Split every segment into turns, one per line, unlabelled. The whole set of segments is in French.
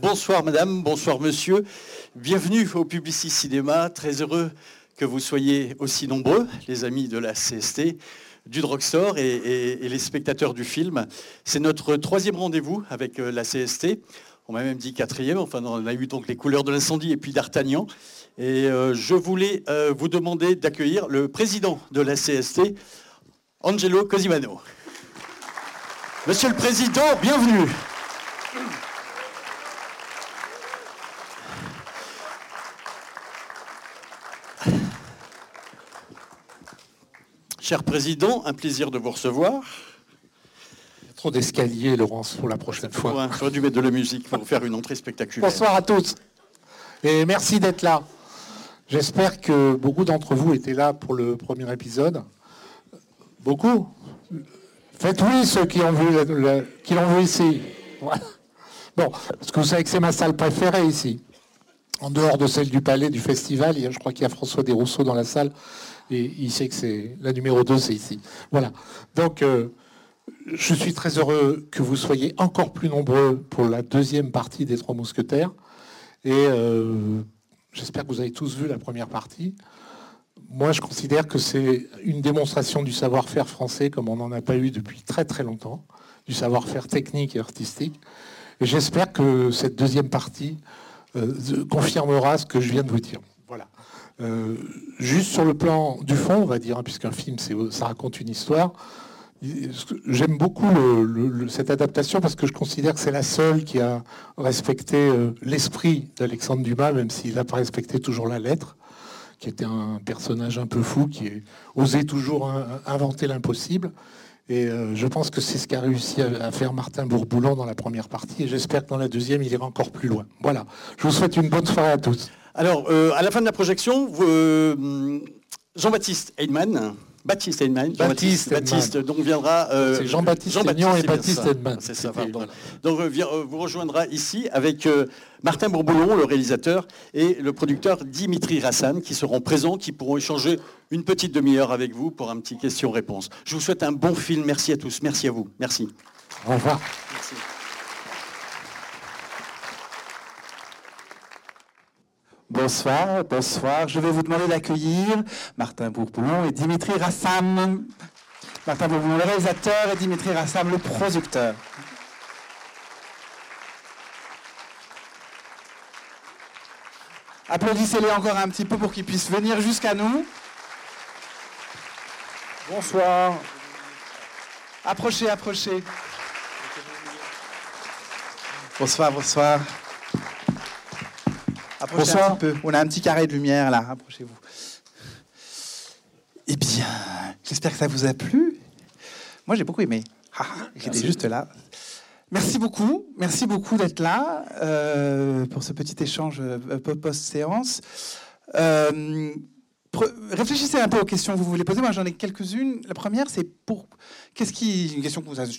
Bonsoir, madame, bonsoir monsieur. Bienvenue au Publicis Cinéma. Très heureux que vous soyez aussi nombreux, les amis de la CST, du Drugstore et, les spectateurs du film. C'est notre troisième rendez-vous avec euh, la CST. On m'a même dit quatrième, enfin on a eu donc les couleurs de l'incendie et puis d'Artagnan. Et euh, je voulais euh, vous demander d'accueillir le président de la CST, Angelo Cosimano. Monsieur le Président, bienvenue. Cher Président, un plaisir de vous recevoir.
Il y a trop d'escaliers, Laurence, pour la prochaine fois.
J'aurais dû mettre de la musique pour faire une entrée spectaculaire.
Bonsoir à tous et merci d'être là. J'espère que beaucoup d'entre vous étaient là pour le premier épisode. Beaucoup Faites oui ceux qui l'ont vu, qui l'ont vu ici. Bon, parce que vous savez que c'est ma salle préférée ici. En dehors de celle du palais, du festival, je crois qu'il y a François Desrousseaux dans la salle et il sait que c'est la numéro 2, c'est ici. Voilà. Donc, euh, je suis très heureux que vous soyez encore plus nombreux pour la deuxième partie des Trois Mousquetaires. Et euh, j'espère que vous avez tous vu la première partie. Moi, je considère que c'est une démonstration du savoir-faire français comme on n'en a pas eu depuis très très longtemps, du savoir-faire technique et artistique. Et j'espère que cette deuxième partie euh, confirmera ce que je viens de vous dire. Euh, juste sur le plan du fond, on va dire, hein, puisqu'un film, ça raconte une histoire. J'aime beaucoup cette adaptation parce que je considère que c'est la seule qui a respecté euh, l'esprit d'Alexandre Dumas, même s'il n'a pas respecté toujours la lettre, qui était un personnage un peu fou, qui osait toujours inventer l'impossible. Et euh, je pense que c'est ce qu'a réussi à faire Martin Bourboulon dans la première partie. Et j'espère que dans la deuxième, il ira encore plus loin. Voilà. Je vous souhaite une bonne soirée à tous.
Alors, euh, à la fin de la projection, euh, Jean-Baptiste Heyman, Baptiste Heyman,
Baptiste,
Baptiste, donc viendra.
Euh, c'est Jean-Baptiste Jean et Baptiste Heyman.
C'est ça, Donc vous rejoindra ici avec Martin Bourboulon, le réalisateur, et le producteur Dimitri Rassan, qui seront présents, qui pourront échanger une petite demi-heure avec vous pour un petit question-réponse. Je vous souhaite un bon film. Merci à tous. Merci à vous. Merci.
Au revoir. Merci.
Bonsoir, bonsoir. Je vais vous demander d'accueillir Martin Bourboulon et Dimitri Rassam. Martin Bourboulon, le réalisateur, et Dimitri Rassam, le producteur. Applaudissez-les encore un petit peu pour qu'ils puissent venir jusqu'à nous. Bonsoir. Approchez, approchez. Bonsoir, bonsoir. Approchez un peu. On a un petit carré de lumière là. Approchez-vous. Eh bien, j'espère que ça vous a plu. Moi, j'ai beaucoup aimé. Ah, j'étais juste là. Merci beaucoup, merci beaucoup d'être là euh, pour ce petit échange euh, post-séance. Euh, réfléchissez un peu aux questions que vous voulez poser. Moi, j'en ai quelques-unes. La première, c'est pour qu'est-ce qui, une question que vous avez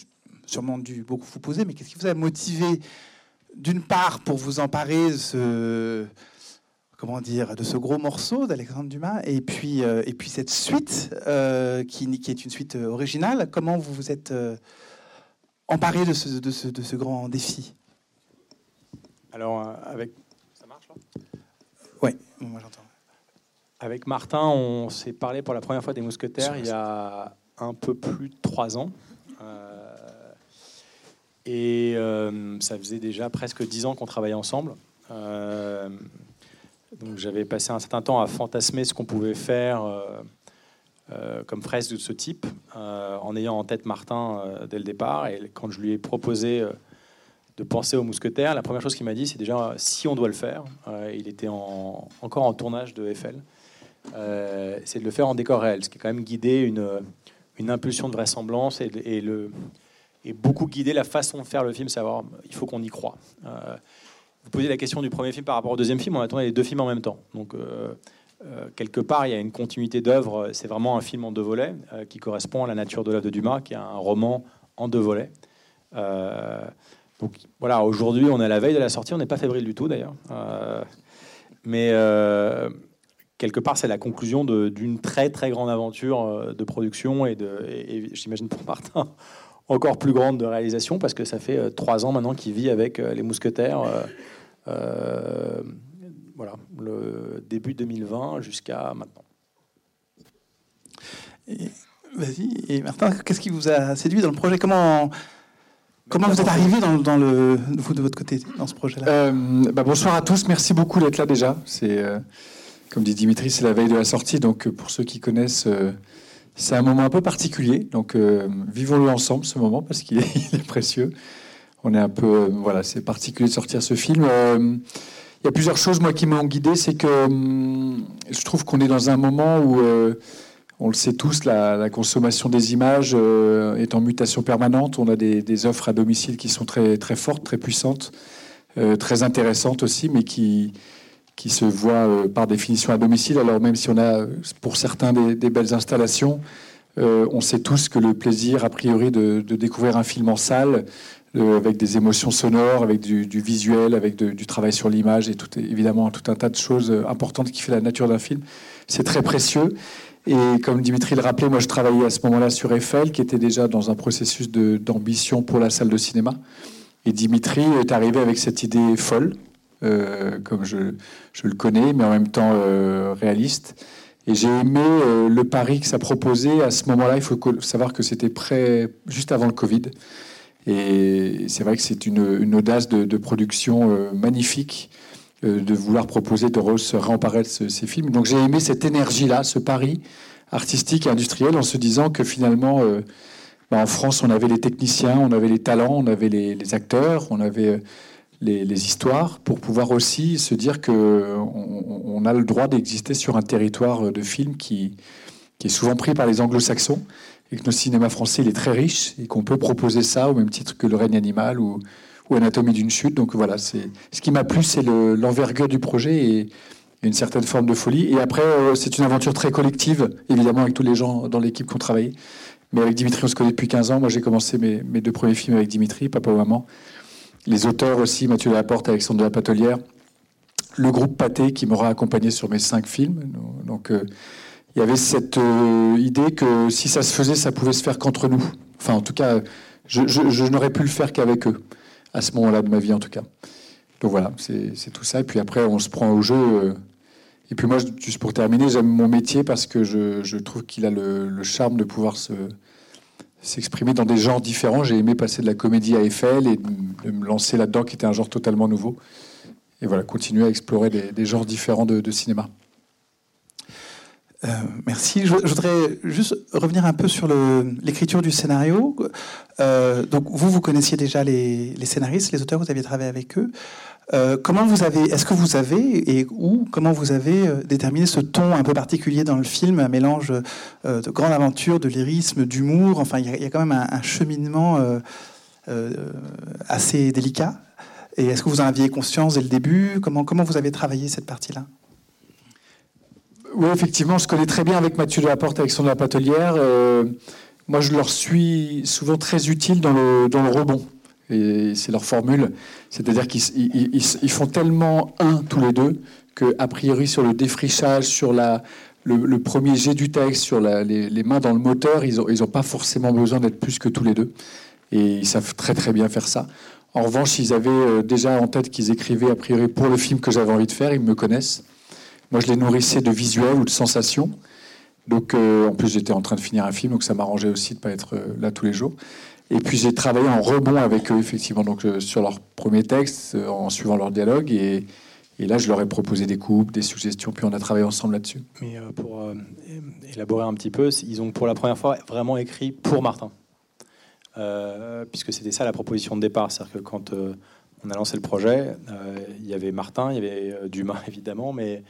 sûrement dû beaucoup vous poser, mais qu'est-ce qui vous a motivé d'une part pour vous emparer de ce, comment dire, de ce gros morceau d'Alexandre Dumas, et puis, euh, et puis cette suite euh, qui, qui, est une suite euh, originale. Comment vous vous êtes emparé de ce, de, ce, de ce, grand défi?
Alors, avec. Ça marche là?
Oui, moi j'entends.
Avec Martin, on s'est parlé pour la première fois des mousquetaires il y a un peu plus de trois ans. Et euh, ça faisait déjà presque dix ans qu'on travaillait ensemble. Euh, donc j'avais passé un certain temps à fantasmer ce qu'on pouvait faire euh, comme fresque de ce type, en ayant en tête Martin dès le départ. Et quand je lui ai proposé de penser au mousquetaire, la première chose qu'il m'a dit, c'est déjà si on doit le faire. il était encore en tournage de FL. c'est de le faire en décor réel, ce qui est quand même guidé une, impulsion de vraisemblance et le, et beaucoup guidé la façon de faire le film, savoir il faut qu'on y croit. Euh, vous posez la question du premier film par rapport au deuxième film, on a tourné les deux films en même temps. Donc euh, euh, quelque part, il y a une continuité d'œuvre. C'est vraiment un film en deux volets qui correspond à la nature de l'œuvre de Dumas, qui est un roman en deux volets. donc voilà, aujourd'hui, on est à la veille de la sortie. On n'est pas fébrile du tout d'ailleurs. mais quelque part, c'est la conclusion d'une très très grande aventure de production et, de, et j'imagine pour Martin encore plus grande de réalisation parce que ça fait trois ans maintenant qu'il vit avec les mousquetaires. voilà, le début 2020 jusqu'à maintenant.
Vas-y, et Martin, qu'est-ce qui vous a séduit dans le projet? Comment Comment vous êtes arrivé dans, le, vous de votre côté dans ce projet-là?
Euh, bah, Bonsoir à tous, merci beaucoup d'être là déjà. C'est, euh, comme dit Dimitri, c'est la veille de la sortie, donc euh, pour ceux qui connaissent, c'est un moment un peu particulier. Donc vivons-le ensemble ce moment parce qu'il est, précieux. On est un peu, voilà, c'est particulier de sortir ce film. Il y a plusieurs choses moi qui m'ont guidé, c'est que hum, je trouve qu'on est dans un moment où on le sait tous, la, consommation des images euh, est en mutation permanente. On a des, offres à domicile qui sont très, très fortes, très puissantes, euh, très intéressantes aussi, mais qui, qui se voient euh, par définition à domicile. Alors même si on a pour certains des, belles installations, on sait tous que le plaisir, a priori, de, découvrir un film en salle, avec des émotions sonores, avec du, visuel, avec du travail sur l'image et évidemment tout un tas de choses importantes qui fait la nature d'un film, c'est très précieux. Et comme Dimitri le rappelait, moi je travaillais à ce moment-là sur Eiffel, qui était déjà dans un processus d'ambition pour la salle de cinéma. Et Dimitri est arrivé avec cette idée folle, euh, comme je, le connais, mais en même temps euh, réaliste. Et j'ai aimé euh, le pari que ça proposait. À ce moment-là, il faut savoir que c'était près, juste avant le Covid. Et c'est vrai que c'est une, audace de, production magnifique de vouloir proposer de se réemparer de ces films. Donc j'ai aimé cette énergie-là, ce pari artistique et industriel, en se disant que finalement, bah, en France, on avait les techniciens, on avait les talents, on avait les, acteurs, on avait les, histoires, pour pouvoir aussi se dire que on, a le droit d'exister sur un territoire de films qui, qui est souvent pris par les anglo-saxons et que notre cinéma français il est très riche et qu'on peut proposer ça au même titre que le règne animal ou, Anatomie d'une chute. Donc voilà, ce qui m'a plu, c'est l'envergure du projet et, une certaine forme de folie. Et après, euh, c'est une aventure très collective, évidemment, avec tous les gens dans l'équipe qui ont travaillé. Mais avec Dimitri, on se connaît depuis 15 ans. Moi, j'ai commencé mes, mes, deux premiers films avec Dimitri, Papa ou Maman. Les auteurs aussi, Mathieu Laporte, Alexandre de la Patelière. Le groupe Pâté qui m'aura accompagné sur mes cinq films. Donc, euh, il y avait cette euh, idée que si ça se faisait, ça pouvait se faire qu'entre nous. Enfin, en tout cas, je, n'aurais pu le faire qu'avec eux à ce moment-là de ma vie en tout cas. Donc voilà, c'est tout ça. Et puis après, on se prend au jeu. Euh. Et puis moi, juste pour terminer, j'aime mon métier parce que je, trouve qu'il a le, charme de pouvoir se s'exprimer dans des genres différents. J'ai aimé passer de la comédie à Eiffel et me lancer là-dedans, qui était un genre totalement nouveau. Et voilà, continuer à explorer des, genres différents de cinéma.
Euh, merci. Je, voudrais juste revenir un peu sur l'écriture du scénario. Euh, donc, vous, vous connaissiez déjà les, scénaristes, les auteurs, vous aviez travaillé avec eux. Euh, comment vous avez, est-ce que vous avez et où, comment vous avez déterminé ce ton un peu particulier dans le film, un mélange de grande aventure, de lyrisme, d'humour? Enfin, il y, a quand même un, cheminement assez délicat. Et est-ce que vous en aviez conscience dès le début? Comment, comment vous avez travaillé cette partie-là?
Oui, effectivement, je connais très bien avec Mathieu Delaporte, Alexandre la Patelière. Euh, moi, je leur suis souvent très utile dans le, dans le rebond. Et c'est leur formule. C'est-à-dire qu'ils font tellement un tous les deux que, a priori, sur le défrichage, sur le, premier jet du texte, sur les, mains dans le moteur, ils n'ont pas forcément besoin d'être plus que tous les deux. Et ils savent très très bien faire ça. En revanche, ils avaient euh, déjà en tête qu'ils écrivaient a priori pour le film que j'avais envie de faire. Ils me connaissent. Moi, je les nourrissais de visuels ou de sensations. Donc, euh, en plus, j'étais en train de finir un film, donc ça m'arrangeait aussi de ne pas être euh, là tous les jours. Et puis, j'ai travaillé en rebond avec eux, effectivement, donc euh, sur leur premier texte, en suivant leur dialogue. Et, là, je leur ai proposé des coupes, des suggestions, puis on a travaillé ensemble là-dessus.
Mais pour élaborer un petit peu, ils ont pour la première fois vraiment écrit pour Martin. puisque c'était ça la proposition de départ. C'est-à-dire que quand on a lancé le projet, il y avait Martin, il y avait Dumas évidemment, mais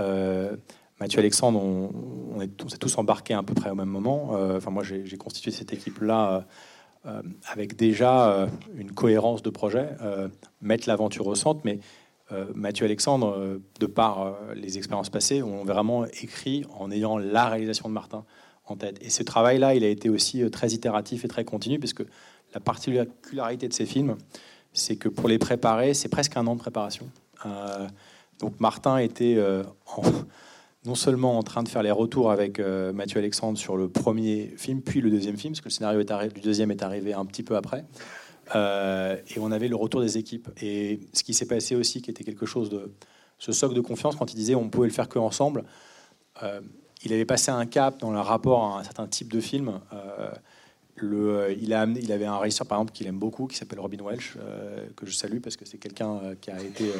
euh, Mathieu Alexandre, on, s'est tous embarqués à peu près au même moment. Euh, enfin, moi, j'ai constitué cette équipe-là euh, avec déjà une cohérence de projet, mettre l'aventure au centre, mais Mathieu Alexandre, de par les expériences passées, ont vraiment écrit en ayant la réalisation de Martin en tête. Et ce travail-là, il a été aussi très itératif et très continu, puisque la particularité de ces films, c'est que pour les préparer, c'est presque un an de préparation. Donc Martin était euh, non seulement en train de faire les retours avec Mathieu Alexandre sur le premier film, puis le deuxième film, parce que le scénario du deuxième est arrivé un petit peu après. et on avait le retour des équipes. Et ce qui s'est passé aussi, qui était quelque chose de ce socle de confiance, quand il disait on pouvait le faire que ensemble, il avait passé un cap dans le rapport à un certain type de film. Euh, le, euh, il, il avait un régisseur, par exemple, qu'il aime beaucoup, qui s'appelle Robin Welch, euh, que je salue parce que c'est quelqu'un qui a été.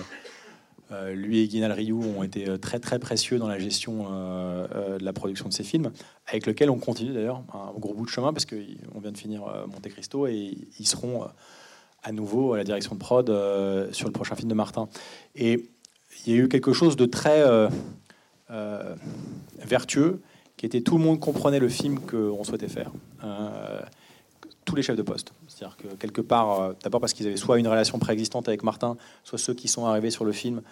Lui et Guinal Ryu ont été très très précieux dans la gestion de la production de ces films, avec lequel on continue d'ailleurs un gros bout de chemin parce qu'on vient de finir Monte Cristo et ils seront à nouveau à la direction de prod sur le prochain film de Martin. Et il y a eu quelque chose de très euh, vertueux, qui était tout le monde comprenait le film qu'on souhaitait faire. Euh, tous les chefs de poste. C'est-à-dire que quelque part, euh, d'abord parce qu'ils avaient soit une relation préexistante avec Martin, soit ceux qui sont arrivés sur le film,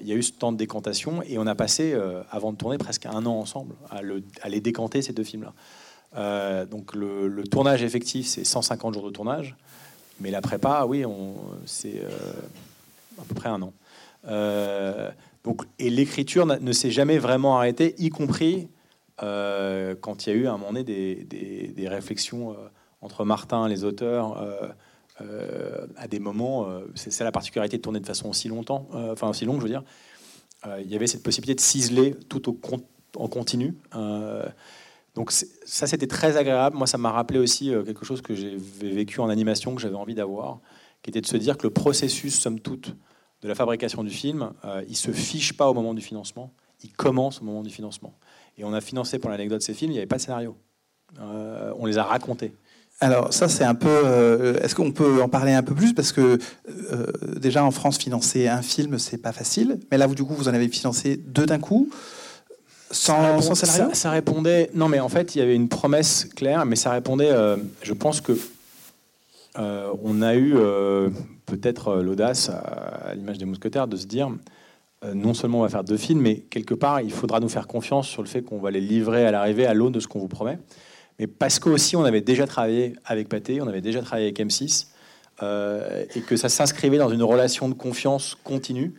il y a eu ce temps de décantation et on a passé, avant de tourner, presque un an ensemble à, le, les décanter, ces deux films-là. donc le, tournage effectif, c'est 150 jours de tournage, mais la prépa, oui, c'est à peu près un an. Donc, et l'écriture ne s'est jamais vraiment arrêtée, y compris euh, quand il y a eu à un moment donné des, réflexions euh, entre Martin, les auteurs, euh, à des moments. c'est ça la particularité de tourner de façon aussi longtemps, enfin aussi longue, je veux dire. il y avait cette possibilité de ciseler tout en continu. donc ça, c'était très agréable. Moi, ça m'a rappelé aussi quelque chose que j'ai vécu en animation, que j'avais envie d'avoir, qui était de se dire que le processus, somme toute, de la fabrication du film, euh, il se fiche pas au moment du financement, il commence au moment du financement. Et on a financé pour l'anecdote ces films, il n'y avait pas de scénario. Euh, on les a racontés.
Alors ça c'est un peu. Euh, est-ce qu'on peut en parler un peu plus? Parce que déjà en France financer un film c'est pas facile, mais là vous du coup vous en avez financé deux d'un coup. Sans,
ça, répondait. Non, mais en fait, il y avait une promesse claire, mais ça répondait. je pense que on a eu peut-être euh, l'audace, à l'image des mousquetaires, de se dire euh, non seulement on va faire deux films, mais quelque part, il faudra nous faire confiance sur le fait qu'on va les livrer à l'arrivée à l'aune de ce qu'on vous promet. Mais parce qu'aussi, on avait déjà travaillé avec Pathé, on avait déjà travaillé avec M6, euh, et que ça s'inscrivait dans une relation de confiance continue.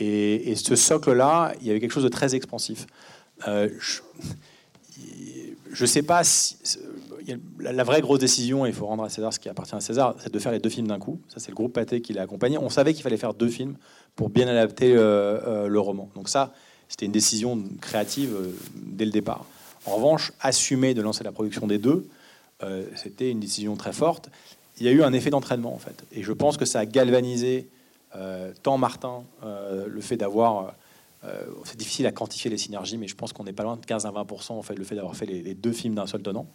Et, ce socle-là, il y avait quelque chose de très expansif. je ne sais pas si la, vraie grosse décision, il faut rendre à César ce qui appartient à César, c'est de faire les deux films d'un coup. Ça, c'est le groupe Pathé qui l'a accompagné. On savait qu'il fallait faire deux films pour bien adapter euh, euh, le roman. Donc ça, c'était une décision créative euh, dès le départ. En revanche, assumer de lancer la production des deux, c'était une décision très forte. Il y a eu un effet d'entraînement en fait, et je pense que ça a galvanisé tant Martin, le fait d'avoir c'est difficile à quantifier les synergies, mais je pense qu'on n'est pas loin de 15 à 20% en fait, le fait d'avoir fait les, deux films d'un seul tenant.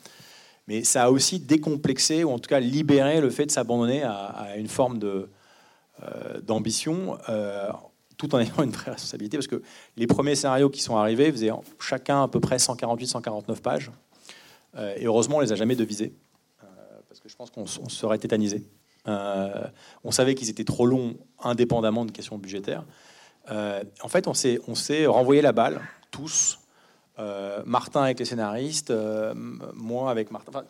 Mais ça a aussi décomplexé, ou en tout cas libéré le fait de s'abandonner à, une forme euh, d'ambition, euh, tout en ayant une vraie responsabilité, parce que les premiers scénarios qui sont arrivés faisaient chacun à peu près 148-149 pages, euh, et heureusement on les a jamais devisés, parce que je pense qu'on serait tétanisé. on savait qu'ils étaient trop longs, indépendamment de questions budgétaires. en fait, on s'est, renvoyé la balle, tous, euh, Martin avec les scénaristes, euh, moi avec Martin, enfin,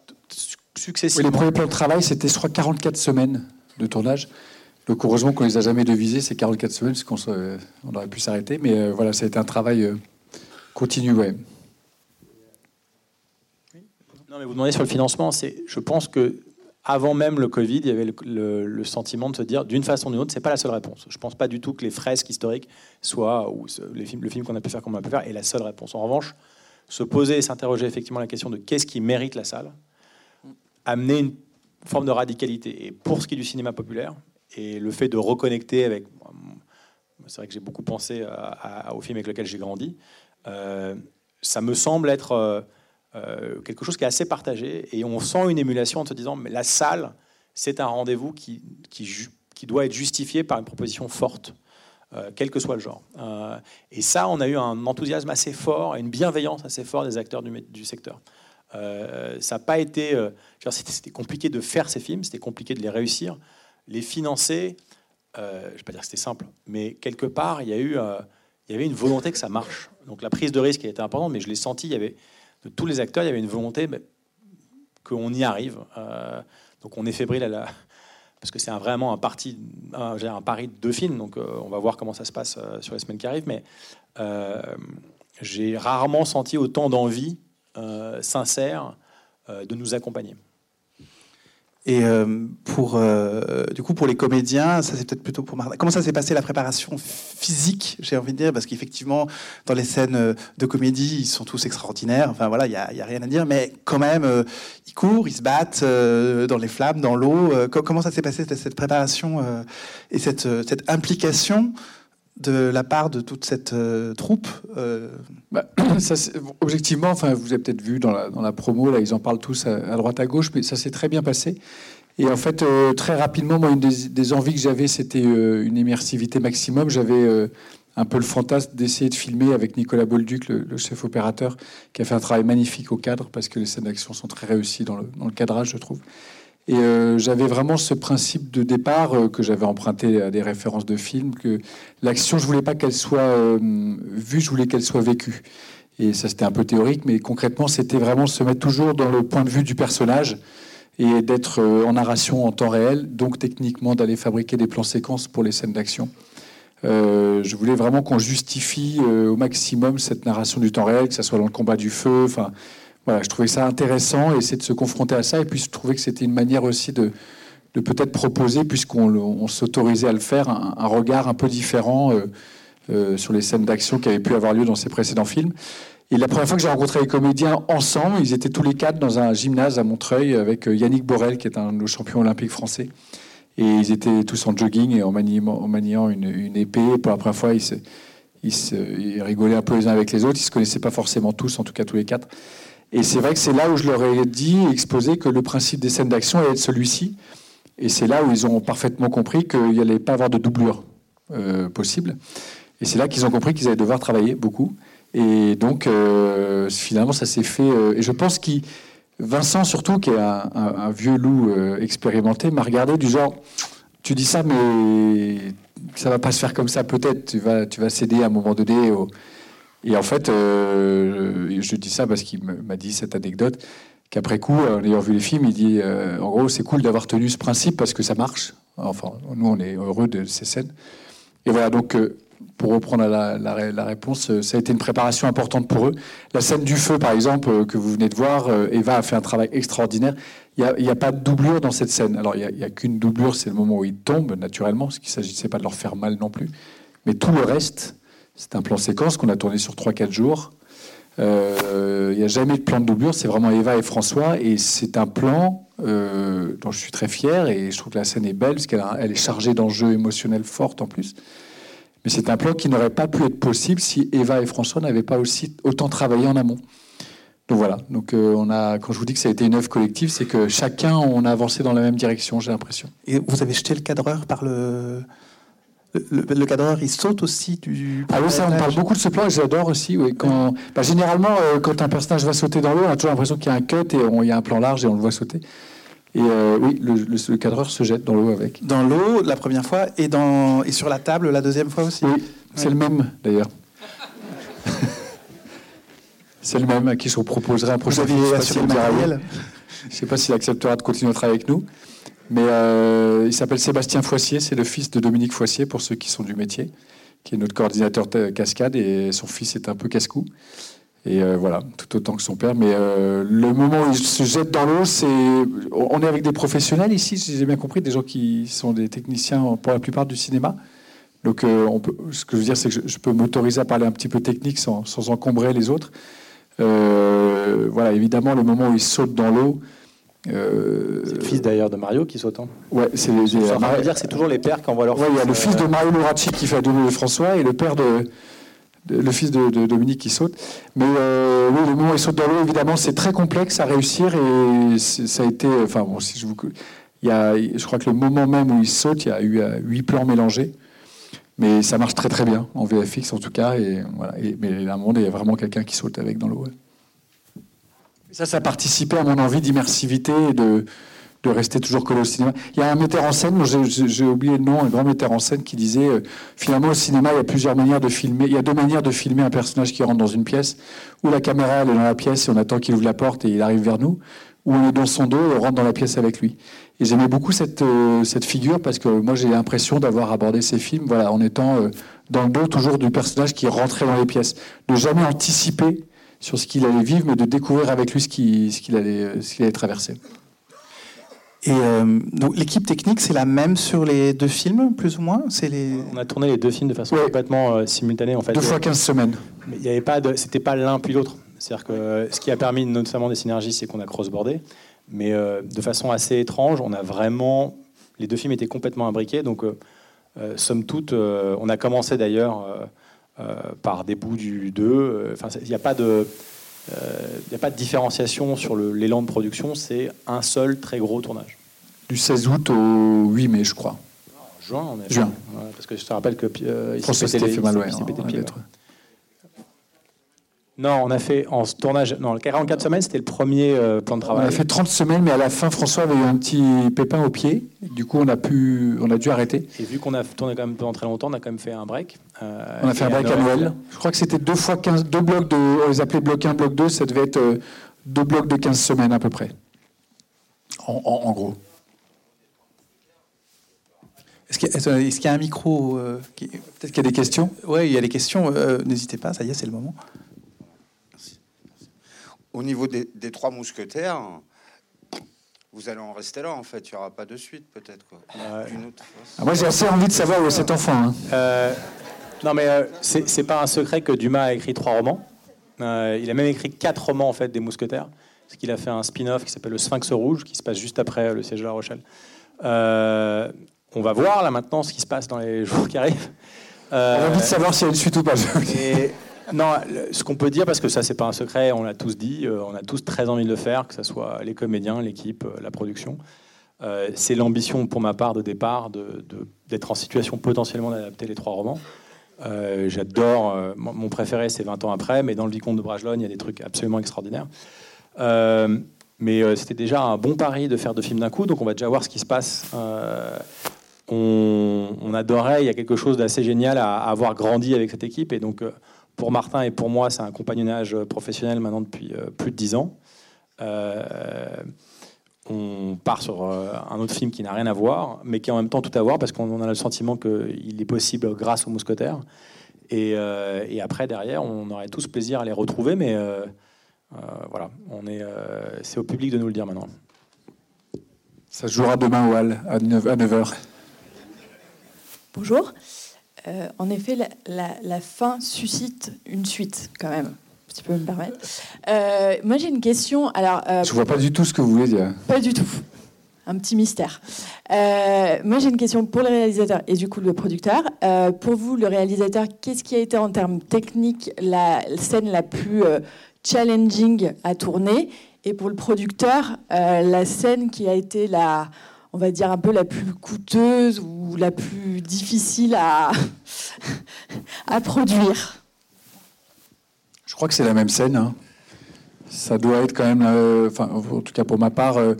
successivement.
les premiers plans de travail, c'était, je crois, 44 semaines de tournage. Donc heureusement qu'on les a jamais devisés, ces 44 semaines, parce qu'on on aurait pu s'arrêter. Mais euh, voilà, ça a été un travail continu, ouais.
Non, mais vous demandez sur le financement, c'est, je pense que avant même le Covid, il y avait le, sentiment de se dire, d'une façon ou d'une autre, c'est pas la seule réponse. Je pense pas du tout que les fresques historiques soient, ou le film qu'on a pu faire, comme on a pu faire, est la seule réponse. En revanche, se poser et s'interroger effectivement la question de qu'est-ce qui mérite la salle, amener une forme de radicalité. Et pour ce qui est du cinéma populaire, et le fait de reconnecter avec... C'est vrai que j'ai beaucoup pensé au film avec lequel j'ai grandi. Euh, ça me semble être... Euh, euh, quelque chose qui est assez partagé. Et on sent une émulation en se disant, mais la salle, c'est un rendez-vous qui, doit être justifié par une proposition forte, euh, quel que soit le genre. Euh, et ça, on a eu un enthousiasme assez fort, une bienveillance assez forte des acteurs du, du secteur. ça n'a pas été... c'était compliqué de faire ces films, c'était compliqué de les réussir. Les financer, je ne vais pas dire que c'était simple, mais quelque part, il y, a eu, il y avait une volonté que ça marche. Donc la prise de risque a été importante, mais je l'ai senti, il y avait de tous les acteurs, il y avait une volonté qu'on y arrive. Euh, donc on est fébrile parce que c'est vraiment un, parti, un, pari de deux films, donc euh, on va voir comment ça se passe euh, sur les semaines qui arrivent. Mais j'ai rarement senti autant d'envie sincère de nous accompagner.
Et euh, pour, euh, du coup, pour les comédiens, ça c'est peut-être plutôt pour. Comment ça s'est passé la préparation physique, j'ai envie de dire, parce qu'effectivement, dans les scènes euh, de comédie, ils sont tous extraordinaires. Enfin voilà, il n'y a, rien à dire, mais quand même, ils courent, ils se battent dans les flammes, dans l'eau. comment ça s'est passé cette préparation et cette, cette implication de la part de toute cette troupe
bah, ça, Objectivement, enfin, vous avez peut-être vu dans la, promo, là, ils en parlent tous à, droite à gauche, mais ça s'est très bien passé. Et en fait, euh, très rapidement, moi, une des, envies que j'avais, c'était euh, une immersivité maximum. J'avais euh, un peu le fantasme d'essayer de filmer avec Nicolas Bolduc, le, chef opérateur, qui a fait un travail magnifique au cadre, parce que les scènes d'action sont très réussies dans le cadrage, je trouve. Et j'avais vraiment ce principe de départ que j'avais emprunté à des références de films, que l'action, je voulais pas qu'elle soit vue, je voulais qu'elle soit vécue. Et ça, c'était un peu théorique, mais concrètement, c'était vraiment se mettre toujours dans le point de vue du personnage et d'être euh, en narration en temps réel, donc techniquement d'aller fabriquer des plans séquences pour les scènes d'action. Euh, je voulais vraiment qu'on justifie euh, au maximum cette narration du temps réel, que ce soit dans le combat du feu. Enfin, voilà, je trouvais ça intéressant et c'est de se confronter à ça. Et puis je trouvais que c'était une manière aussi de, de peut-être proposer, puisqu'on s'autorisait à le faire, un, regard un peu différent. Euh, sur les scènes d'action qui avaient pu avoir lieu dans ses précédents films. Et la première fois que j'ai rencontré les comédiens ensemble, ils étaient tous les quatre dans un gymnase à Montreuil avec euh, Yannick Borel, qui est un de nos champions olympiques français. Et ils étaient tous en jogging et en maniant, une, épée. Pour la première fois, ils, se, ils, rigolaient un peu les uns avec les autres. Ils ne se connaissaient pas forcément tous, en tout cas tous les quatre. Et c'est vrai que c'est là où je leur ai dit, exposé, que le principe des scènes d'action allait être celui-ci. Et c'est là où ils ont parfaitement compris qu'il n'y allait pas avoir de doublure euh, possible. Et c'est là qu'ils ont compris qu'ils allaient devoir travailler beaucoup. Et donc, euh, finalement, ça s'est fait. Euh, et je pense que Vincent, surtout, qui est un, vieux loup expérimenté, m'a regardé du genre Tu dis ça, mais ça va pas se faire comme ça, peut-être. Tu vas, tu vas céder à un moment donné. Et en fait, je dis ça parce qu'il m'a dit cette anecdote qu'après coup, en ayant vu les films, il dit En gros, c'est cool d'avoir tenu ce principe parce que ça marche. Enfin, nous, on est heureux de ces scènes. Et voilà, donc pour reprendre la, réponse, euh, ça a été une préparation importante pour eux. La scène du feu, par exemple, euh, que vous venez de voir, euh, Eva a fait un travail extraordinaire. Il n'y a, pas de doublure dans cette scène. Alors, il n'y a, qu'une doublure, c'est le moment où ils tombent, naturellement, parce qu'il ne s'agissait pas de leur faire mal non plus. Mais tout le reste, c'est un plan séquence qu'on a tourné sur 3-4 jours. Il n'y a jamais de plan de doublure, c'est vraiment Eva et François, et c'est un plan dont je suis très fier, et je trouve que la scène est belle, parce qu'elle elle est chargée d'enjeux émotionnels forts en plus. Mais c'est un plan qui n'aurait pas pu être possible si Eva et François n'avaient pas aussi autant travaillé en amont. Donc voilà. Donc euh, on a, quand je vous dis que ça a été une œuvre collective, c'est que chacun on a avancé dans la même direction, j'ai l'impression.
Et vous avez jeté le cadreur par le. Le, cadreur, il saute aussi du.
Ah oui, ça, on parle beaucoup de ce plan, j'adore aussi. Oui. Quand, bah, généralement, euh, quand un personnage va sauter dans l'eau, on a toujours l'impression qu'il y a un cut et il y a un plan large et on le voit sauter. Et euh, oui, le, cadreur se jette dans l'eau avec.
Dans l'eau, la première fois, et, dans, et sur la table, la deuxième fois aussi
Oui, c'est le même, d'ailleurs. c'est le même à qui je vous proposerai un prochain
film. Je ne
sais pas s'il acceptera de continuer à travailler avec nous. Mais euh, il s'appelle Sébastien Foissier, c'est le fils de Dominique Foissier, pour ceux qui sont du métier, qui est notre coordinateur cascade, et son fils est un peu casse-cou. Et euh, voilà, tout autant que son père. Mais euh, le moment où il se jette dans l'eau, c'est. On est avec des professionnels ici, si j'ai bien compris, des gens qui sont des techniciens pour la plupart du cinéma. Donc, ce que je veux dire, c'est que je, peux m'autoriser à parler un petit peu technique sans, sans encombrer les autres. voilà, évidemment, le moment où il saute dans l'eau.
C'est le fils d'ailleurs de Mario qui saute.
Ouais, c'est les.
dire, c'est toujours les pères qui envoient leur.
Ouais, il y a le fils de Mario Loraci qui fait double de François et le père de le fils de, Dominique qui saute. Mais euh, oui, le moment où il saute dans l'eau, évidemment, c'est très complexe à réussir et ça a été. Enfin, bon, si je vous. Il y a, je crois que le moment même où il saute, il y a eu euh, huit plans mélangés. Mais ça marche très très bien, en VFX en tout cas. Et, voilà. mais à un moment, il y a vraiment quelqu'un qui saute avec dans l'eau. Ça, ça a participé à mon envie d'immersivité et de, de rester toujours collé au cinéma. Il y a un metteur en scène, j'ai oublié le nom, un grand metteur en scène qui disait euh, finalement au cinéma il y a plusieurs manières de filmer. Il y a deux manières de filmer un personnage qui rentre dans une pièce, où la caméra elle est dans la pièce et on attend qu'il ouvre la porte et il arrive vers nous, ou on est dans son dos et on rentre dans la pièce avec lui. Et j'aimais beaucoup cette, euh, cette figure parce que moi j'ai l'impression d'avoir abordé ces films voilà, en étant euh, dans le dos toujours du personnage qui rentrait dans les pièces. De jamais anticiper sur ce qu'il allait vivre, mais de découvrir avec lui ce qu'il allait, ce allait traverser.
Et euh, donc l'équipe technique, c'est la même sur les deux films, plus ou moins? C'est les...
On a tourné les deux films de façon complètement euh, simultanée. En fait.
Deux fois 15 semaines.
Mais il n'y avait pas de, c'était pas l'un puis l'autre. C'est-à-dire que ce qui a permis notamment des synergies, c'est qu'on a crossbordé. Mais euh, de façon assez étrange, on a vraiment. Les deux films étaient complètement imbriqués. Donc, somme toute, on a commencé d'ailleurs par des bouts du 2. Enfin, il n'y a pas de. Il n'y a pas de différenciation sur l'élan de production, c'est un seul très gros tournage.
Du 16 août au 8 mai, je crois.
juin, on est.
Juin.
parce que je te rappelle que euh,
François s'était fait mal, ouais,
Non, on a fait en tournage. Non, 44 semaines, c'était le premier euh, plan de travail.
On a fait 30 semaines, mais à la fin, François avait eu un petit pépin au pied. Du coup, on a, pu, on a dû arrêter.
Et vu qu'on a tourné quand même pendant très longtemps, on a quand même fait un break.
Euh, on a fait un break à Noël. Je crois que c'était deux fois 15, deux blocs de. On les appelait bloc 1, bloc 2. Ça devait être deux blocs de 15 semaines à peu près. en gros.
Est-ce qu'il y, a un micro euh,
Peut-être qu'il y a des questions?
Oui, il y a des questions. Euh, n'hésitez pas, ça y est, c'est le moment.
Au niveau des, trois mousquetaires, vous allez en rester là, en fait. Il n'y aura pas de suite, peut-être.
Ah, moi, j'ai assez envie de savoir où est cet enfant. Hein.
Euh, non, mais c'est pas un secret que Dumas a écrit trois romans. il a même écrit quatre romans, en fait, des mousquetaires. Parce qu'il a fait un spin-off qui s'appelle Le Sphinx Rouge, qui se passe juste après le siège de La Rochelle on va voir là maintenant ce qui se passe dans les jours qui arrivent.
on a envie de savoir s'il y a une suite ou pas.
Non, ce qu'on peut dire, parce que ça c'est pas un secret, on l'a tous dit, euh, on a tous très envie de le faire, que ce soit les comédiens, l'équipe, euh, la production. Euh, c'est l'ambition pour ma part de départ d'être en situation potentiellement d'adapter les trois romans. J'adore, mon préféré c'est 20 ans après, mais dans le Vicomte de Bragelonne, il y a des trucs absolument extraordinaires. mais c'était déjà un bon pari de faire deux films d'un coup, donc on va déjà voir ce qui se passe on, adorait, il y a quelque chose d'assez génial à, avoir grandi avec cette équipe. Et donc, pour Martin et pour moi, c'est un compagnonnage professionnel maintenant depuis euh, plus de dix ans. Euh, on part sur un autre film qui n'a rien à voir, mais qui a en même temps tout à voir, parce qu'on a le sentiment qu'il est possible grâce aux mousquetaires. Et, et, après, derrière, on aurait tous plaisir à les retrouver, mais voilà, on est, c'est au public de nous le dire maintenant.
Ça jouera demain au Hall à 9h.
Bonjour. Euh, en effet, la, fin suscite une suite, quand même, si tu peux me permettre. Euh, moi, j'ai une question. Alors,
euh, Je ne vois pas du tout ce que vous voulez dire.
Pas du tout. Un petit mystère. moi, j'ai une question pour le réalisateur et du coup le producteur. pour vous, le réalisateur, qu'est-ce qui a été en termes techniques la scène la plus challenging à tourner? Et pour le producteur, la scène qui a été la on va dire, un peu la plus coûteuse ou la plus difficile à, à produire
Je crois que c'est la même scène. Hein. Ça doit être quand même, euh, enfin, en tout cas pour ma part, euh,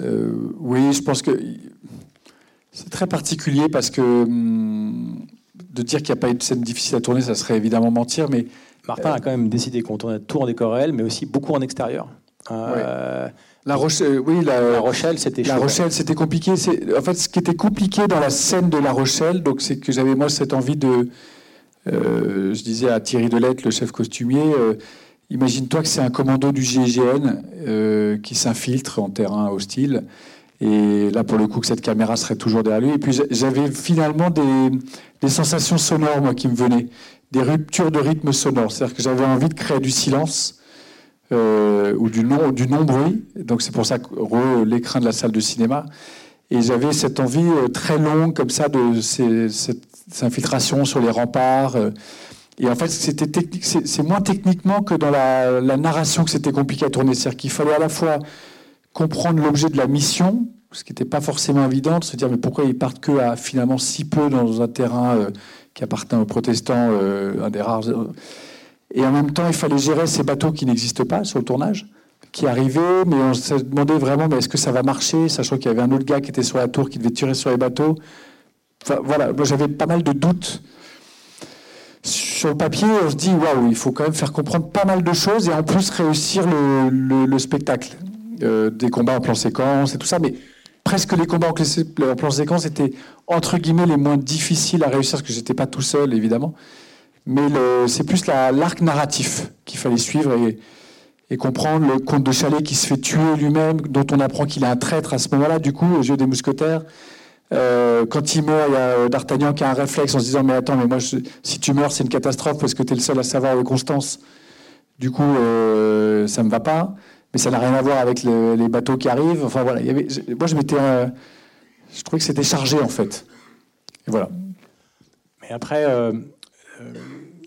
euh, oui, je pense que c'est très particulier parce que hum, de dire qu'il n'y a pas eu de scène difficile à tourner, ça serait évidemment mentir, mais
Martin a quand même décidé qu'on tournait tout en décor réel, mais aussi beaucoup en extérieur.
La Rochelle, euh, oui,
la, Rochelle, c'était
La Rochelle, c'était compliqué. En fait, ce qui était compliqué dans la scène de La Rochelle, donc c'est que j'avais moi cette envie de, euh, je disais à Thierry Delette, le chef costumier, euh, imagine-toi que c'est un commando du GIGN qui s'infiltre en terrain hostile. Et là, pour le coup, que cette caméra serait toujours derrière lui. Et puis, j'avais finalement des, des, sensations sonores, moi, qui me venaient. Des ruptures de rythme sonore. C'est-à-dire que j'avais envie de créer du silence euh, ou du non, du non bruit. Donc c'est pour ça que l'écran de la salle de cinéma. Et j'avais cette envie euh, très longue comme ça de cette, infiltration sur les remparts. Euh. Et en fait, c'était c'est moins techniquement que dans la, narration que c'était compliqué à tourner. C'est-à-dire qu'il fallait à la fois comprendre l'objet de la mission, ce qui n'était pas forcément évident, de se dire mais pourquoi ils partent que à finalement si peu dans un terrain qui appartient aux protestants, un des rares. Et en même temps, il fallait gérer ces bateaux qui n'existent pas sur le tournage, qui arrivaient, mais on se demandait vraiment, est-ce que ça va marcher, sachant qu'il y avait un autre gars qui était sur la tour, qui devait tirer sur les bateaux. Enfin, voilà, moi j'avais pas mal de doutes. Sur le papier, on se dit, waouh, il faut quand même faire comprendre pas mal de choses et en plus réussir le, spectacle. Euh, des combats en plan séquence et tout ça, mais presque les combats en plan séquence étaient entre guillemets les moins difficiles à réussir, parce que j'étais pas tout seul évidemment, mais c'est plus l'arc narratif qu'il fallait suivre et, comprendre le comte de Chalet qui se fait tuer lui-même, dont on apprend qu'il est un traître à ce moment-là, du coup, aux yeux des mousquetaires. Euh, quand il meurt, il y a D'Artagnan qui a un réflexe en se disant Mais attends, mais moi, si tu meurs, c'est une catastrophe parce que tu es le seul à savoir de Constance. Du coup, euh, ça me va pas. Mais ça n'a rien à voir avec les bateaux qui arrivent. Enfin voilà, moi je m'étais. Euh, je trouvais que c'était chargé en fait. Et voilà.
Mais après, euh,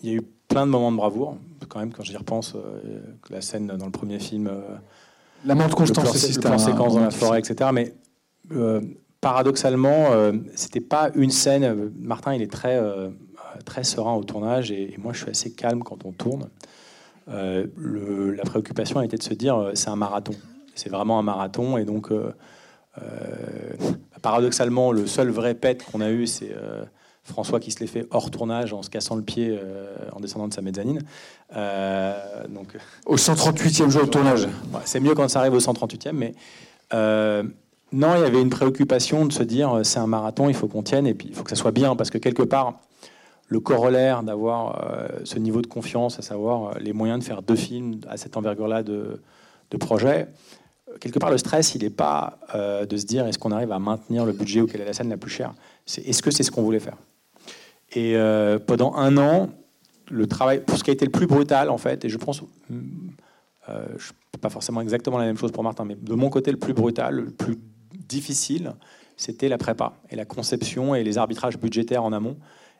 il y a eu plein de moments de bravoure. Quand même, quand j'y repense, la scène dans le premier film.
la mort de Constance,
le plan, séquence dans la forêt, etc. Mais paradoxalement, euh, c'était pas une scène. Martin, il est très, euh, très serein au tournage et, moi, je suis assez calme quand on tourne. Euh, la préoccupation a été de se dire, c'est un marathon. C'est vraiment un marathon et donc, paradoxalement, le seul vrai pet qu'on a eu, c'est François qui se l'est fait hors tournage en se cassant le pied en descendant de sa mezzanine.
donc, au 138e jour de tournage.
c'est mieux quand ça arrive au 138e, mais non, il y avait une préoccupation de se dire euh, c'est un marathon, il faut qu'on tienne et puis il faut que ça soit bien parce que quelque part, le corollaire d'avoir euh, ce niveau de confiance, à savoir euh, les moyens de faire deux films à cette envergure-là de, projet, quelque part le stress, il n'est pas de se dire est-ce qu'on arrive à maintenir le budget ou quelle est la scène la plus chère? C'est est-ce que c'est ce qu'on voulait faire? Et pendant un an, le travail, pour ce qui a été le plus brutal en fait, et je pense, pas forcément exactement la même chose pour Martin, mais de mon côté le plus brutal, le plus difficile, c'était la prépa et la conception et les arbitrages budgétaires en amont.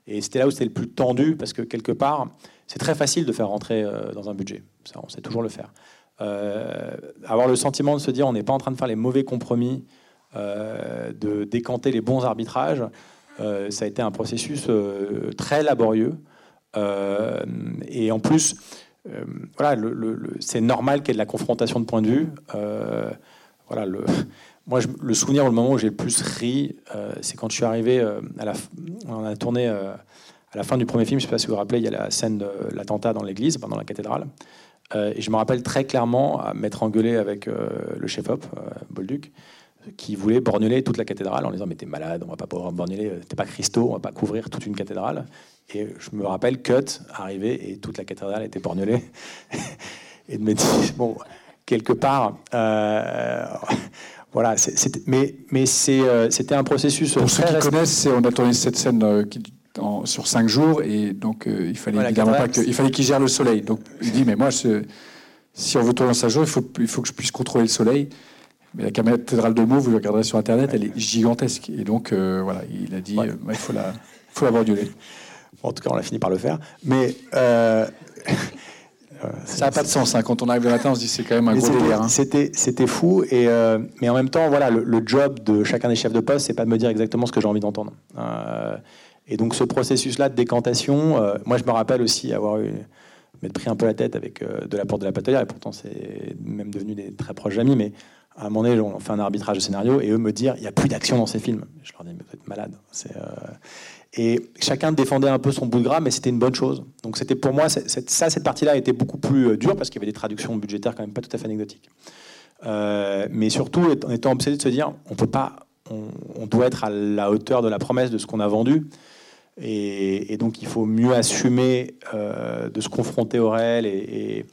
Et c'était là où c'était le plus tendu, parce que quelque part, c'est très facile de faire rentrer euh, dans un budget. On sait toujours le faire. Euh, avoir le sentiment de se dire on n'est pas en train de faire les mauvais compromis, euh, de décanter les bons arbitrages, ça a été un processus très laborieux. et en plus, voilà, c'est normal qu'il y ait de la confrontation de points de vue. voilà, le, moi, le souvenir, le moment où j'ai le plus ri, euh, c'est quand je suis arrivé euh, à la. On a tourné euh, à la fin du premier film. Je ne sais pas si vous vous rappelez, il y a la scène de l'attentat dans l'église, dans la cathédrale. et je me rappelle très clairement à m'être engueulé avec le chef-op, Bolduc, qui voulait borgneler toute la cathédrale en disant Mais t'es malade, on va pas pouvoir borgneler, t'es pas Christo, on va pas couvrir toute une cathédrale. Et je me rappelle, cut, arrivé, et toute la cathédrale était borgnelée. et de me dire Bon, quelque part. Voilà, mais, mais euh, c'était un processus.
Pour ceux qui connaissent, on a tourné cette scène euh, sur cinq jours et donc euh, il fallait évidemment pas que, il fallait qu'il gère le soleil. Donc il dit mais moi si on veut tourner en cinq jours, il faut, il faut que je puisse contrôler le soleil. Mais la cathédrale de Meaux, vous regarderez sur internet, elle est gigantesque et donc voilà, il a dit il faut la, faut la borduler.
en tout cas, on a fini par le faire. Mais
ça n'a pas de sens. Hein. Quand on arrive le matin, on se dit c'est quand même un gros délire. Hein.
C'était, c'était fou. Et, euh, mais en même temps, voilà, le, job de chacun des chefs de poste, c'est pas de me dire exactement ce que j'ai envie d'entendre. Euh, et donc ce processus-là de décantation, euh, moi je me rappelle aussi avoir eu, m'être pris un peu la tête avec de la porte de la patelière, et pourtant c'est même devenu des très proches amis, mais à un moment donné, on fait un arbitrage de scénario, et eux me dire, il n'y a plus d'action dans ces films. Je leur dis, mais vous êtes malade. C'est, et chacun défendait un peu son bout de gras, mais c'était une bonne chose. Donc c'était pour moi, ça, cette partie-là était beaucoup plus euh, dure parce qu'il y avait des traductions budgétaires quand même pas tout à fait anecdotiques. Euh, mais surtout en étant obsédé de se dire, on peut pas, on, doit être à la hauteur de la promesse de ce qu'on a vendu. Et, donc il faut mieux assumer euh, de se confronter au réel. Et,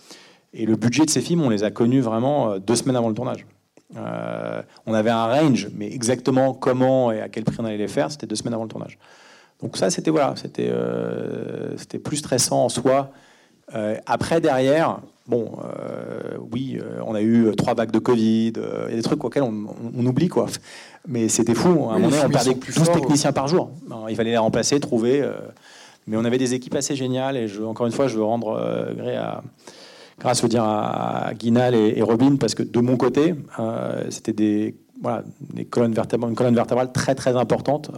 le budget de ces films, on les a connus vraiment deux semaines avant le tournage. On avait un range, mais exactement comment et à quel prix on allait les faire, c'était deux semaines avant le tournage. Donc ça, c'était voilà, c'était euh, c'était plus stressant en soi. Euh, après, derrière, bon, euh, oui, on a eu trois vagues de Covid, il y a des trucs auxquels on, oublie, quoi. Mais c'était fou. À un moment donné, on perdait 12 techniciens par jour. il fallait les remplacer, trouver. mais on avait des équipes assez géniales. Et je, encore une fois, je veux rendre gré à, grâce dire à Guinal et, Robin, parce que de mon côté, c'était des, voilà, colonnes vertébrales, une colonne vertébrale très très importante.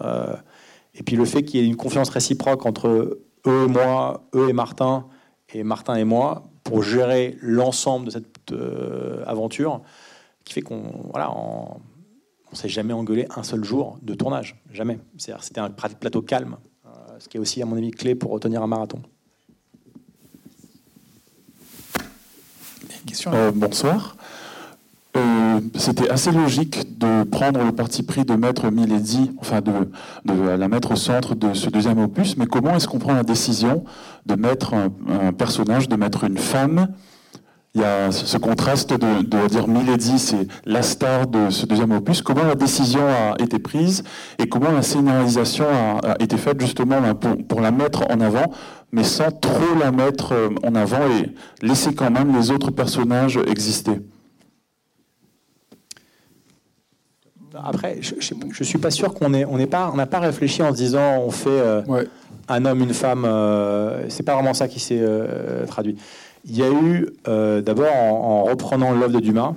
Et puis le fait qu'il y ait une confiance réciproque entre eux et moi, eux et Martin, et Martin et moi, pour gérer l'ensemble de cette euh, aventure, qui fait qu'on voilà, on, s'est jamais engueulé un seul jour de tournage, jamais. C'était un plateau calme, euh, ce qui est aussi à mon avis clé pour retenir un marathon.
Euh, bonsoir. euh, c'était assez logique de prendre le parti pris de mettre Milady, enfin de, la mettre au centre de ce deuxième opus, mais comment est-ce qu'on prend la décision de mettre un, personnage, de mettre une femme? Il y a ce contraste de, dire Milady, c'est la star de ce deuxième opus. Comment la décision a été prise et comment la scénarisation a, été faite justement pour, la mettre en avant, mais sans trop la mettre euh, en avant et laisser quand même les autres personnages exister
Après, je ne suis pas sûr qu'on n'a on pas, on pas réfléchi en se disant on fait euh, un homme, une femme. Euh, c'est pas vraiment ça qui s'est euh, traduit. Il y a eu d'abord, en, reprenant l'œuvre de Dumas,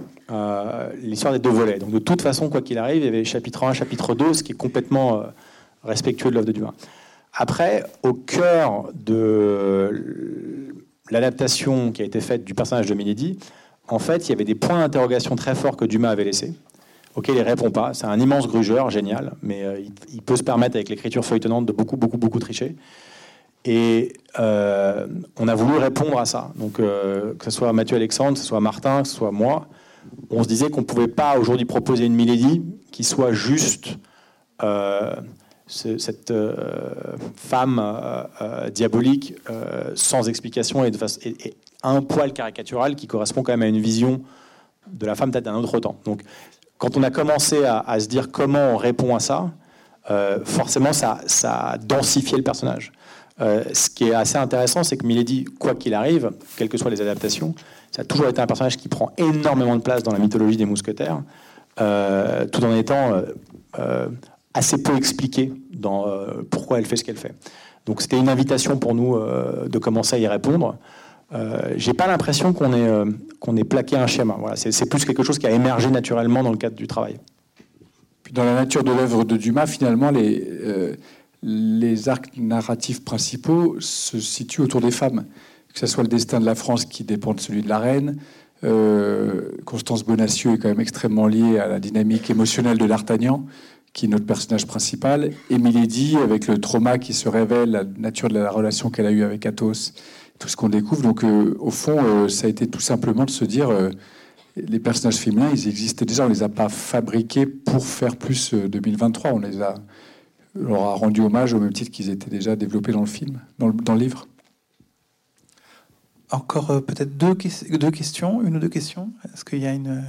l'histoire des deux volets. Donc de toute façon, quoi qu'il arrive, il y avait chapitre 1, chapitre 2, ce qui est complètement respectueux de l'œuvre de Dumas. Après, au cœur de l'adaptation qui a été faite du personnage de Milady, en fait, il y avait des points d'interrogation très forts que Dumas avait laissés auquel il répond pas. C'est un immense grugeur, génial, mais euh, il, peut se permettre avec l'écriture feuilletonnante de beaucoup, beaucoup, beaucoup tricher. Et euh, on a voulu répondre à ça. Donc, euh, que ce soit Mathieu Alexandre, que ce soit Martin, que ce soit moi, on se disait qu'on ne pouvait pas aujourd'hui proposer une Milady qui soit juste cette femme diabolique sans explication et, de un poil caricatural qui correspond quand même à une vision de la femme peut-être d'un autre temps. Donc quand on a commencé à, se dire comment on répond à ça, euh, forcément, ça, a densifié le personnage. Euh, ce qui est assez intéressant, c'est que Milady, quoi qu'il arrive, quelles que soient les adaptations, ça a toujours été un personnage qui prend énormément de place dans la mythologie des mousquetaires, euh, tout en étant assez peu expliqué dans pourquoi elle fait ce qu'elle fait. Donc c'était une invitation pour nous de commencer à y répondre. Euh, j'ai pas l'impression qu'on ait, euh, qu'on ait plaqué un schéma. Voilà, c'est plus quelque chose qui a émergé naturellement dans le cadre du travail.
Dans la nature de l'œuvre de Dumas, finalement, les, euh, les arcs narratifs principaux se situent autour des femmes. Que ce soit le destin de la France qui dépend de celui de la reine, Constance Bonacieux est quand même extrêmement liée à la dynamique émotionnelle de d'Artagnan, qui est notre personnage principal, et Milady, avec le trauma qui se révèle, la nature de la relation qu'elle a eue avec Athos, tout ce qu'on découvre. Donc, euh, au fond, euh, ça a été tout simplement de se dire euh, les personnages féminins, ils existaient déjà. On les a pas fabriqués pour faire plus 2023. On les a, leur a rendu hommage au même titre qu'ils étaient déjà développés dans le film, dans le, dans le livre.
Encore peut-être deux, deux questions, une ou deux questions? Est-ce qu'il y a une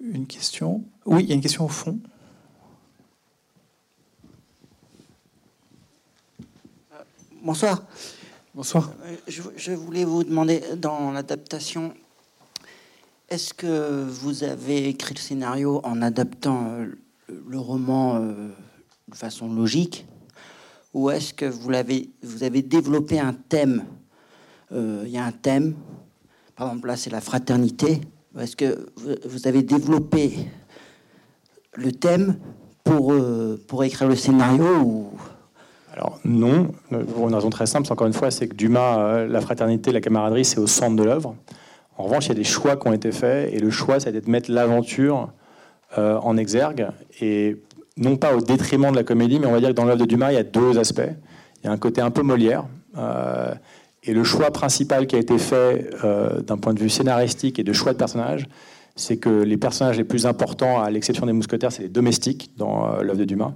une question? Oui, il y a une question au fond.
Bonsoir.
Bonsoir.
Euh, je, voulais vous demander, dans l'adaptation, est-ce que vous avez écrit le scénario en adaptant euh, le roman euh, de façon logique? Ou est-ce que vous, l'avez, vous avez développé un thème? Il y a un thème, par exemple là c'est la fraternité. Est-ce que vous avez développé le thème pour, pour écrire le scénario
alors non, pour une raison très simple, encore une fois, c'est que Dumas, euh, la fraternité, la camaraderie, c'est au centre de l'œuvre. En revanche, il y a des choix qui ont été faits, et le choix, c'est de mettre l'aventure euh, en exergue, et non pas au détriment de la comédie, mais on va dire que dans l'œuvre de Dumas, il y a deux aspects. Il y a un côté un peu Molière, euh, et le choix principal qui a été fait d'un point de vue scénaristique et de choix de personnages, c'est que les personnages les plus importants, à l'exception des mousquetaires, c'est les domestiques dans l'œuvre de Dumas.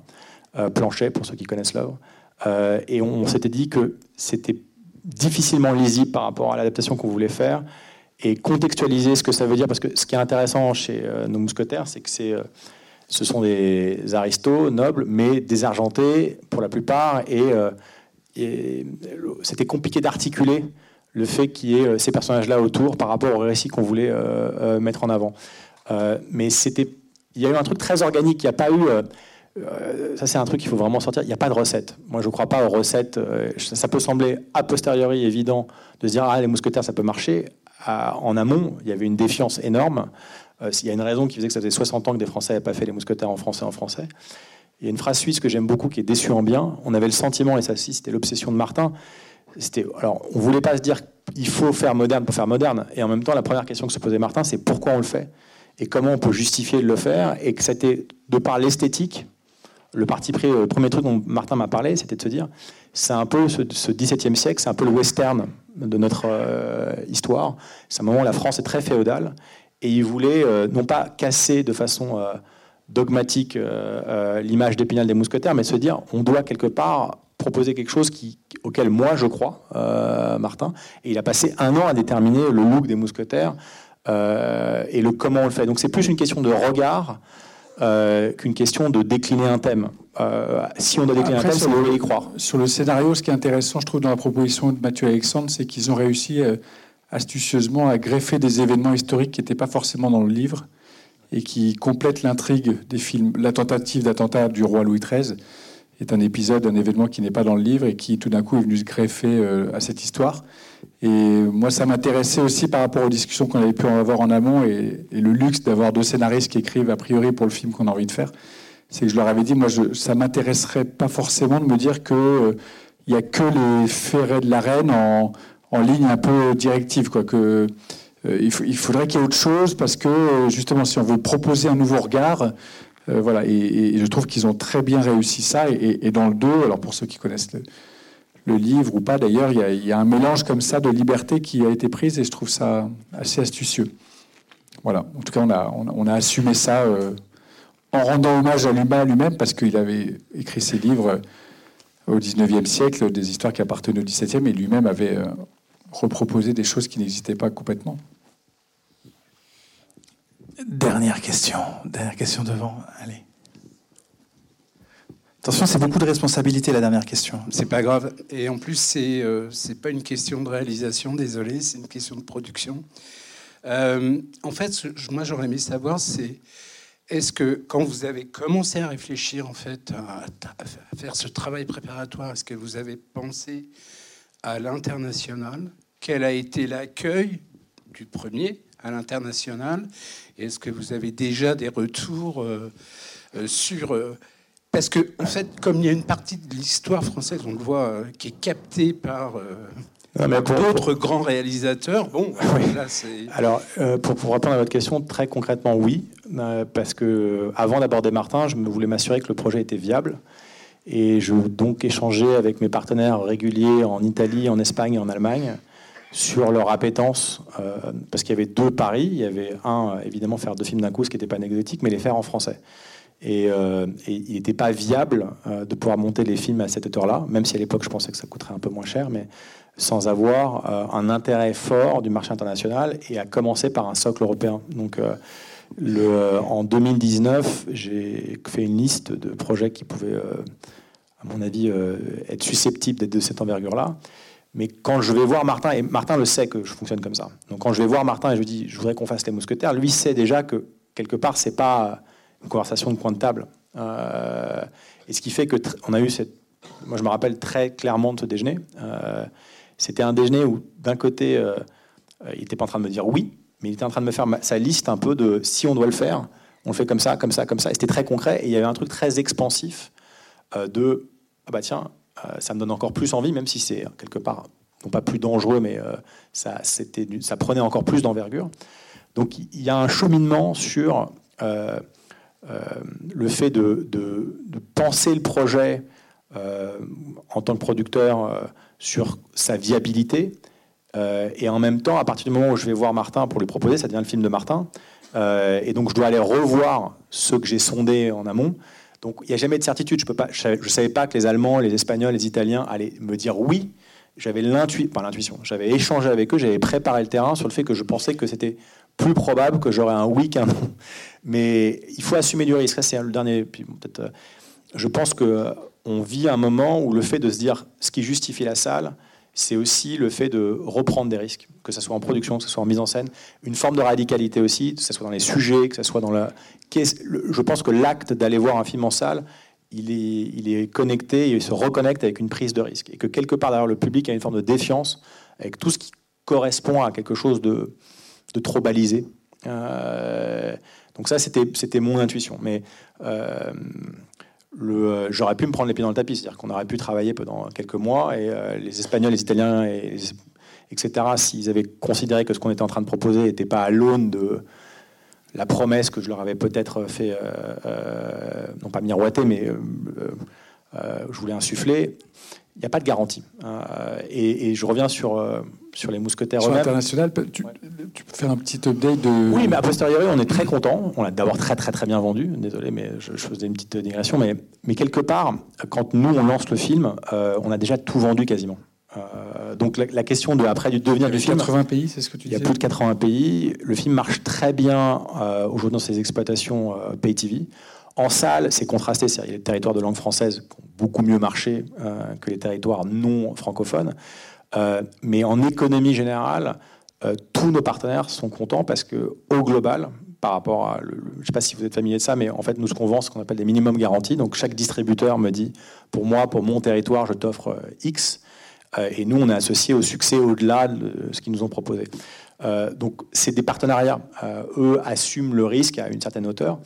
Planchet, pour ceux qui connaissent l'œuvre. Euh, et on, s'était dit que c'était difficilement lisible par rapport à l'adaptation qu'on voulait faire et contextualiser ce que ça veut dire. Parce que ce qui est intéressant chez euh, nos mousquetaires, c'est que c'est, euh, ce sont des aristos nobles, mais désargentés pour la plupart. Et c'était compliqué d'articuler le fait qu'il y ait ces personnages-là autour par rapport au récit qu'on voulait mettre en avant. mais c'était, il y a eu un truc très organique. Il n'y a pas eu euh, ça, c'est un truc qu'il faut vraiment sortir. Il n'y a pas de recette. Moi, je ne crois pas aux recettes. Euh, ça peut sembler a posteriori évident de se dire ah, les mousquetaires, ça peut marcher. en amont, il y avait une défiance énorme. Euh, il y a une raison qui faisait que ça faisait 60 ans que des Français n'avaient pas fait les mousquetaires en français en français. Il y a une phrase suisse que j'aime beaucoup qui est déçue en bien. On avait le sentiment, et ça aussi, c'était l'obsession de Martin. C'était, alors, on voulait pas se dire il faut faire moderne pour faire moderne. Et en même temps, la première question que se posait Martin, c'est pourquoi on le fait et comment on peut justifier de le faire. Et que c'était de par l'esthétique le parti pris, premier truc dont Martin m'a parlé, c'était de se dire, c'est un peu ce, XVIIe siècle, c'est un peu le western de notre euh, histoire. C'est un moment où la France est très féodale. et il voulait non pas casser de façon dogmatique l'image d'Épinal des mousquetaires, mais se dire on doit quelque part proposer quelque chose qui, auquel moi je crois, Martin. Et il a passé un an à déterminer le look des mousquetaires et le comment on le fait. Donc c'est plus une question de regard qu'une question de décliner un thème. Euh, si on a décliné un thème, c'est de y croire.
Sur le scénario, ce qui est intéressant, je trouve, dans la proposition de Mathieu Alexandre, c'est qu'ils ont réussi euh, astucieusement à greffer des événements historiques qui n'étaient pas forcément dans le livre et qui complètent l'intrigue des films. La tentative d'attentat du roi Louis XIII est un épisode, un événement qui n'est pas dans le livre et qui tout d'un coup est venu se greffer euh, à cette histoire. Et moi, ça m'intéressait aussi par rapport aux discussions qu'on avait pu avoir en amont et, le luxe d'avoir deux scénaristes qui écrivent a priori pour le film qu'on a envie de faire c'est que je leur avais dit, moi, je, ça m'intéresserait pas forcément de me dire que euh, il y a que les ferrets de la reine en, en ligne un peu directive, quoi. Que euh, il, il, faudrait qu'il y ait autre chose parce que euh, justement, si on veut proposer un nouveau regard, voilà. Et, je trouve qu'ils ont très bien réussi ça. Et, dans le 2, alors pour ceux qui connaissent le, livre ou pas, d'ailleurs, il, y a un mélange comme ça de liberté qui a été prise et je trouve ça assez astucieux. Voilà. En tout cas, on a, assumé ça en rendant hommage à Luma lui-même, parce qu'il avait écrit ses livres au XIXe siècle, des histoires qui appartenaient au XVIIe, et lui-même avait euh, reproposé des choses qui n'existaient pas complètement.
Dernière question, dernière question devant, allez. Attention, c'est beaucoup de responsabilité la dernière question.
C'est pas grave. Et en plus, c'est euh, c'est pas une question de réalisation, désolé, c'est une question de production. Euh, en fait, moi j'aurais aimé savoir, c'est est-ce que quand vous avez commencé à réfléchir en fait à, faire ce travail préparatoire, est-ce que vous avez pensé à l'international? Quel a été l'accueil du premier à l'international? Est-ce que vous avez déjà des retours euh, euh, sur euh, parce que en fait, comme il y a une partie de l'histoire française, on le voit, qui est captée par d'autres grands réalisateurs. Bon,
Alors, pour, pour, répondre à votre question, très concrètement, oui. Euh, parce que avant d'aborder Martin, je me voulais m'assurer que le projet était viable. Et je donc échanger avec mes partenaires réguliers en Italie, en Espagne et en Allemagne sur leur appétence, euh, parce qu'il y avait deux paris. Il y avait un, évidemment, faire deux films d'un coup, ce qui n'était pas anecdotique, mais les faire en français. Et, euh, il n'était pas viable de pouvoir monter les films à cette hauteur-là, même si à l'époque je pensais que ça coûterait un peu moins cher, mais sans avoir un intérêt fort du marché international et à commencer par un socle européen. Donc en 2019, j'ai fait une liste de projets qui pouvaient, euh, à mon avis, euh, être susceptibles d'être de cette envergure-là. Mais quand je vais voir Martin, et Martin le sait que je fonctionne comme ça, donc quand je vais voir Martin et je lui dis je voudrais qu'on fasse les mousquetaires, lui sait déjà que quelque part c'est pas une conversation de coin de table. Euh, et ce qui fait que on a eu cette, moi je me rappelle très clairement de ce déjeuner. C'était un déjeuner où d'un côté il n'était pas en train de me dire oui, mais il était en train de me faire sa liste un peu de si on doit le faire, on le fait comme ça, comme ça, comme ça. Et c'était très concret. Et il y avait un truc très expansif euh, de ah bah tiens, euh, ça me donne encore plus envie, même si c'est quelque part non pas plus dangereux, mais euh, ça, prenait encore plus d'envergure. Donc il y a un cheminement sur le fait de, penser le projet en tant que producteur sur sa viabilité, euh, et en même temps, à partir du moment où je vais voir Martin pour lui proposer, ça devient le film de Martin. Euh, et donc, je dois aller revoir ceux que j'ai sondés en amont. Donc, il n'y a jamais de certitude. Je ne savais pas que les Allemands, les Espagnols, les Italiens allaient me dire oui. J'avais l'intuition, pas l'intuition. J'avais échangé avec eux, j'avais préparé le terrain sur le fait que je pensais que c'était plus probable que j'aurais un oui qu'un non. Mais il faut assumer du risque. c'est le dernier. Peut-être. Euh, je pense que on vit un moment où le fait de se dire ce qui justifie la salle, c'est aussi le fait de reprendre des risques, que ce soit en production, que ce soit en mise en scène, une forme de radicalité aussi, que ce soit dans les sujets, que ce soit dans la... Je pense que l'acte d'aller voir un film en salle, il est, connecté, il se reconnecte avec une prise de risque. Et que quelque part derrière le public a une forme de défiance avec tout ce qui correspond à quelque chose de, de trop balisé. Euh, donc ça, c'était mon intuition. Mais euh, euh, j'aurais pu me prendre les pieds dans le tapis, c'est-à-dire qu'on aurait pu travailler pendant quelques mois et euh, les Espagnols, les Italiens, et, etc., s'ils avaient considéré que ce qu'on était en train de proposer n'était pas à l'aune de la promesse que je leur avais peut-être fait, euh, non pas miroiter, mais je voulais insuffler, il n'y a pas de garantie. Et, je reviens sur, sur les mousquetaires
sur l'international, tu peux faire un petit update de.
Oui, mais a posteriori, on est très content. On l'a d'abord très très très bien vendu. Désolé, mais je, je faisais une petite digression. Mais, mais quelque part, quand nous on lance le film, euh, on a déjà tout vendu quasiment. Euh, donc la, la question de après du devenir du film.
80 pays, c'est ce que tu
Il y a plus de 80 pays. Le film marche très bien euh, aujourd'hui dans ses exploitations euh, pay TV. En salle, c'est contrasté. Il y a les territoires de langue française qui ont beaucoup mieux marché euh, que les territoires non francophones. Euh, mais en économie générale, euh, tous nos partenaires sont contents parce que au global, par rapport à, je ne sais pas si vous êtes familier de ça, mais en fait, nous, ce qu'on vend, ce qu'on appelle des minimums garantis. Donc, chaque distributeur me dit, pour moi, pour mon territoire, je t'offre X. Et nous, on est associé au succès au-delà de ce qu'ils nous ont proposé. Donc, c'est des partenariats. Eux assument le risque à une certaine hauteur.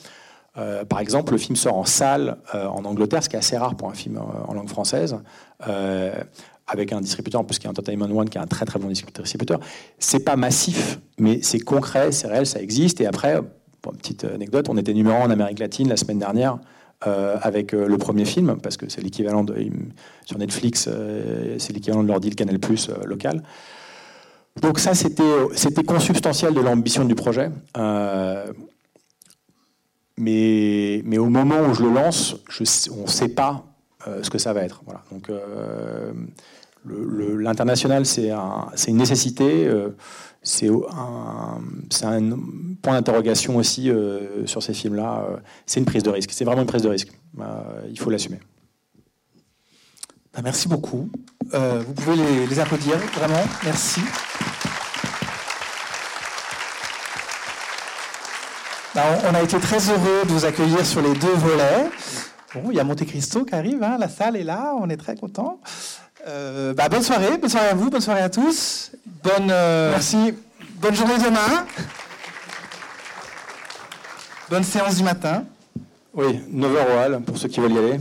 Euh, par exemple, le film sort en salle euh, en Angleterre, ce qui est assez rare pour un film euh, en langue française, avec un distributeur, en plus qui est Entertainment One, qui est un très très bon distributeur. C'est pas massif, mais c'est concret, c'est réel, ça existe. Et après, pour petite anecdote, on était numéro en Amérique latine la semaine dernière avec le premier film, parce que c'est l'équivalent de sur Netflix, c'est l'équivalent de leur deal Canal Plus local. Donc ça, c'était consubstantiel de l'ambition du projet. Mais, mais au moment où je le lance, on ne sait pas euh, ce que ça va être. Donc, euh, l'international, c'est un- c'est une nécessité. euh, c'est un, point d'interrogation aussi sur ces films-là. c'est une prise de risque. C'est vraiment une prise de risque. Il faut l'assumer.
Bah, merci beaucoup. Vous pouvez les applaudir, vraiment. Merci. On, a été très heureux de vous accueillir sur les deux volets. Bon, il y a Monte Cristo qui arrive, hein, la salle est là, on est très contents. Euh, bah, bonne soirée, bonne soirée à vous, bonne soirée à tous. Bonne, euh, merci. Bonne journée demain. Bonne séance du matin.
Oui, 9h au hall pour ceux qui veulent y aller.